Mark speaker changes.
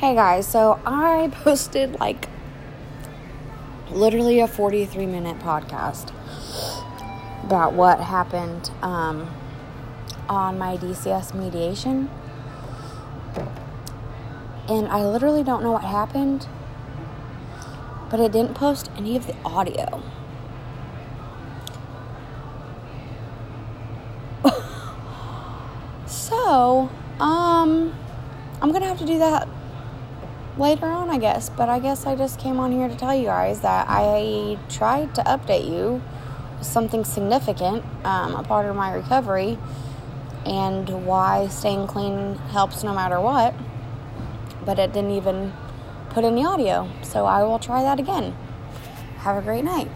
Speaker 1: Hey guys, so I posted like literally a 43 minute podcast about what happened um, on my DCS mediation. And I literally don't know what happened, but I didn't post any of the audio. so, um, I'm gonna have to do that later on, I guess. But I guess I just came on here to tell you guys that I tried to update you something significant, um, a part of my recovery, and why staying clean helps no matter what. But it didn't even put in the audio. So I will try that again. Have a great night.